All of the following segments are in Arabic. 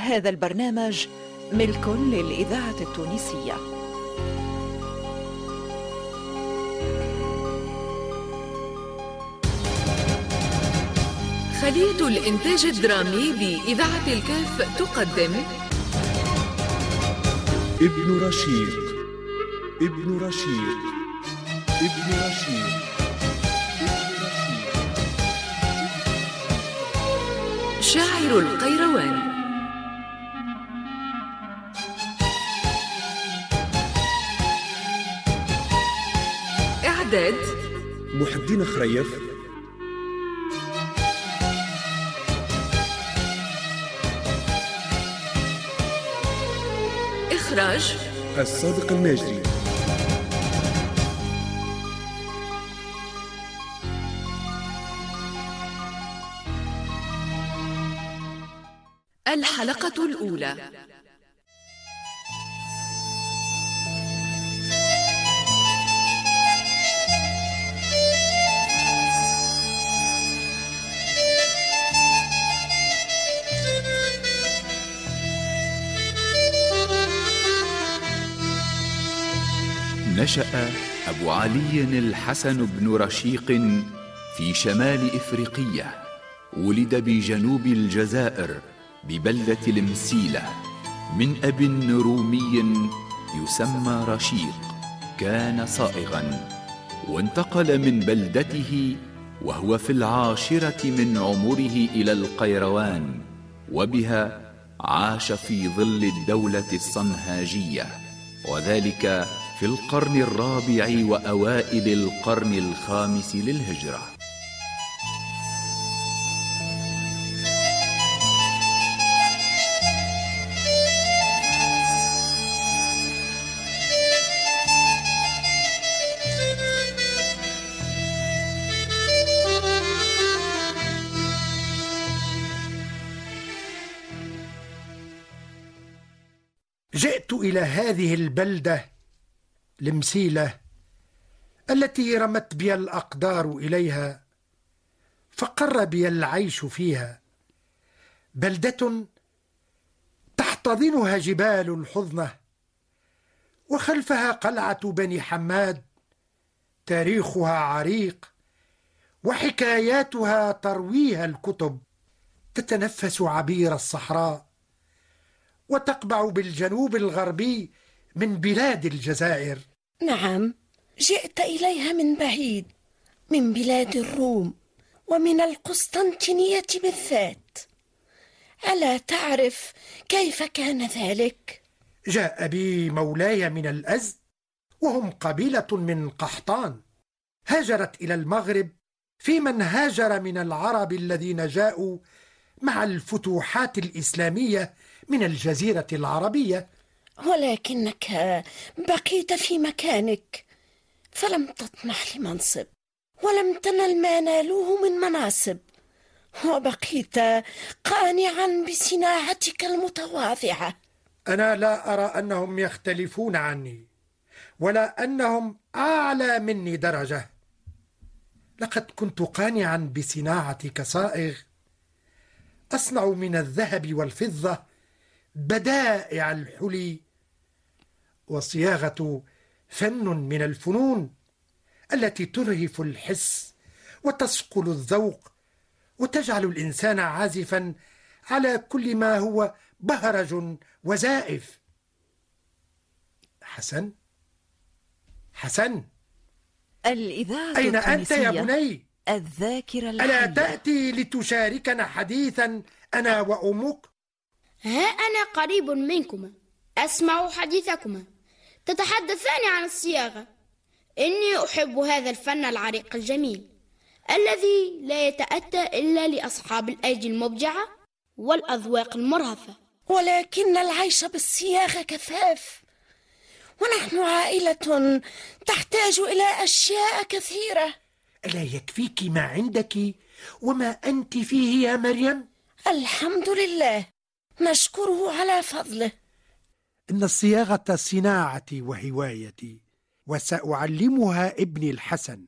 هذا البرنامج ملك للإذاعة التونسية. خلية الإنتاج الدرامي بإذاعة الكاف تقدم. ابن رشيق ابن رشيق ابن رشيق رشيق شاعر القيروان. إعداد محي الدين خريف. إخراج. الصادق الناجري الحلقة الأولى. نشأ أبو علي الحسن بن رشيق في شمال إفريقية ولد بجنوب الجزائر ببلدة المسيلة من أب رومي يسمى رشيق كان صائغا وانتقل من بلدته وهو في العاشرة من عمره إلى القيروان وبها عاش في ظل الدولة الصنهاجية وذلك في القرن الرابع وأوائل القرن الخامس للهجرة. جئت إلى هذه البلدة المسيلة التي رمت بي الأقدار إليها فقر بي العيش فيها. بلدة تحتضنها جبال الحضنة وخلفها قلعة بني حماد. تاريخها عريق وحكاياتها ترويها الكتب. تتنفس عبير الصحراء وتقبع بالجنوب الغربي من بلاد الجزائر. نعم جئت إليها من بعيد من بلاد الروم ومن القسطنطينية بالذات. ألا تعرف كيف كان ذلك؟ جاء بي مولاي من الأزد وهم قبيلة من قحطان. هاجرت إلى المغرب في من هاجر من العرب الذين جاءوا مع الفتوحات الإسلامية من الجزيرة العربية. ولكنك بقيت في مكانك. فلم تطمح لمنصب ولم تنل ما نالوه من مناصب. وبقيت قانعا بصناعتك المتواضعة. أنا لا أرى أنهم يختلفون عني ولا أنهم أعلى مني درجة. لقد كنت قانعا بصناعتي كصائغ أصنع من الذهب والفضة بدائع الحلي. وصياغة فن من الفنون التي ترهف الحس وتصقل الذوق وتجعل الإنسان عازفا على كل ما هو بهرج وزائف. حسن؟ حسن؟ الإذاعة أين أنت يا بني؟ الذاكرة ألا الحية. تأتي لتشاركنا حديثا أنا وأمك؟ ها أنا قريب منكما. أسمع حديثكما. تتحدثان عن الصياغة. إني أحب هذا الفن العريق الجميل الذي لا يتأتى إلا لأصحاب الأيدي المبجعة والأذواق المرهفة. ولكن العيش بالصياغة كفاف ونحن عائلة تحتاج إلى أشياء كثيرة. ألا يكفيك ما عندك وما أنت فيه يا مريم؟ الحمد لله نشكره على فضله. إن الصياغة صناعتي وهوايتي وسأعلمها ابني الحسن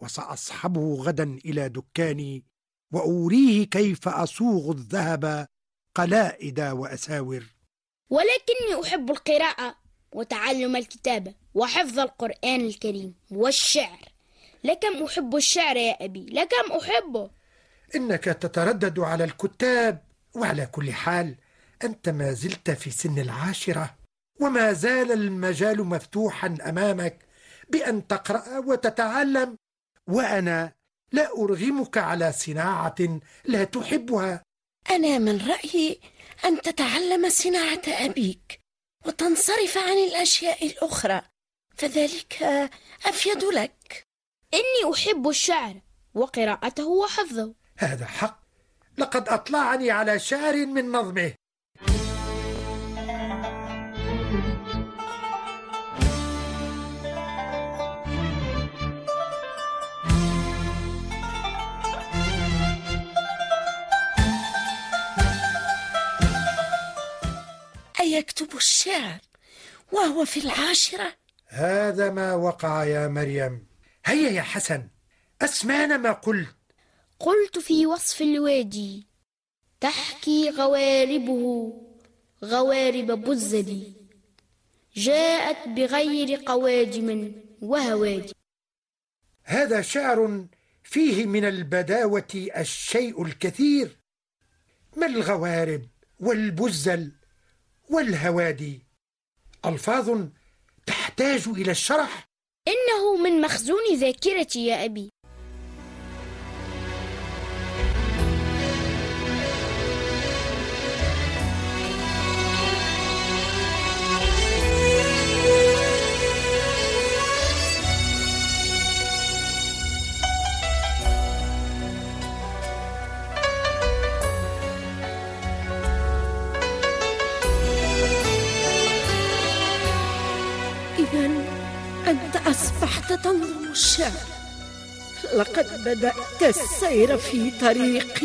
وسأصحبه غدا إلى دكاني وأوريه كيف أصوغ الذهب قلائد وأساور. ولكني أحب القراءة وتعلم الكتابة وحفظ القرآن الكريم والشعر. لكم أحب الشعر يا أبي لكم أحبه. إنك تتردد على الكتاب وعلى كل حال أنت ما زلت في سن العاشرة وما زال المجال مفتوحا أمامك بأن تقرأ وتتعلم وأنا لا أرغمك على صناعة لا تحبها. أنا من رأيي أن تتعلم صناعة أبيك وتنصرف عن الأشياء الأخرى فذلك أفيد لك. إني أحب الشعر وقراءته وحفظه. هذا حق. لقد أطلعني على شعر من نظمه. أيكتب الشعر وهو في العاشرة. هذا ما وقع يا مريم. هيا يا حسن أسمعنا ما قلت. قلت في وصف الوادي تحكي غواربه غوارب بزلي جاءت بغير قوادم وهوادي. هذا شعر فيه من البداوة الشيء الكثير. ما الغوارب والبزل؟ والهوادي. ألفاظ تحتاج إلى الشرح. إنه من مخزون ذاكرتي يا أبي. تنظم الشعر. لقد بدأت السير في طريق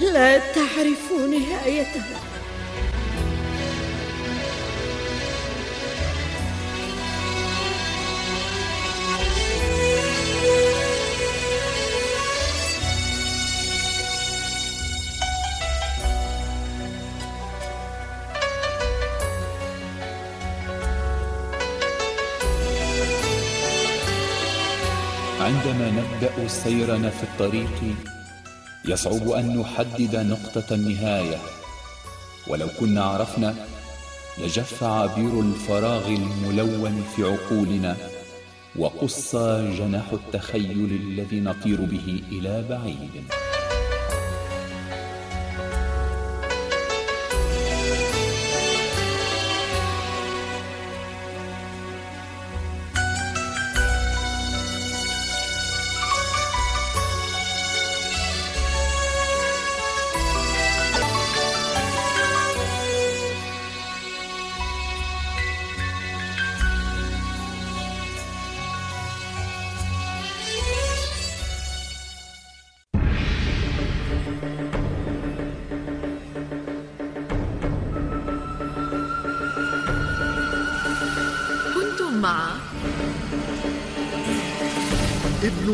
لا تعرف نهايته عندما نبدأ سيرنا في الطريق يصعب أن نحدد نقطة النهاية. ولو كنا عرفنا لجف عبير الفراغ الملون في عقولنا وقص جناح التخيل الذي نطير به إلى بعيد.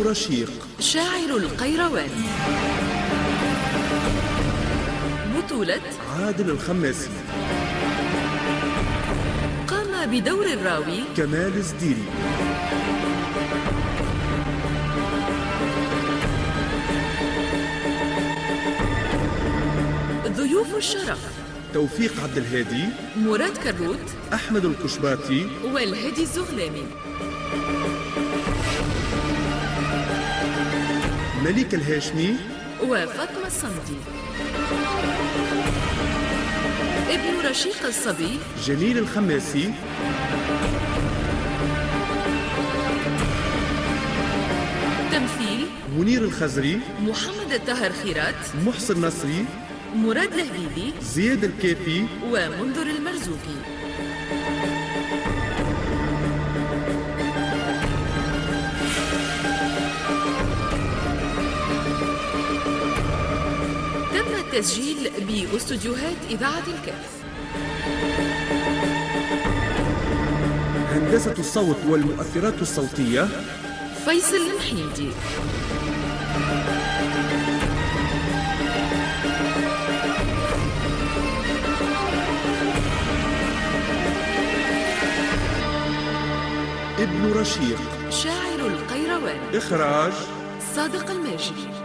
رشيق. شاعر القيروان. بطولة عادل الخماسي. قام بدور الراوي كمال الزديري. ضيوف الشرف توفيق عبد الهادي مراد كروت أحمد القشباطي والهدي الزغلامي. مليك الهاشمي وفاطمة الصمدي. ابن رشيق الصبي. جميل الخماسي. تمثيل. منير الخزري. محمد الطاهر خيرات. محسن نصري. مراد الهبيبي زياد الكافي. ومنذر المرزوقي. التسجيل باستديوهات إذاعة الكاف هندسة الصوت والمؤثرات الصوتية. فيصل المحيدي ابن رشيق. شاعر القيروان. إخراج. صادق الماجد.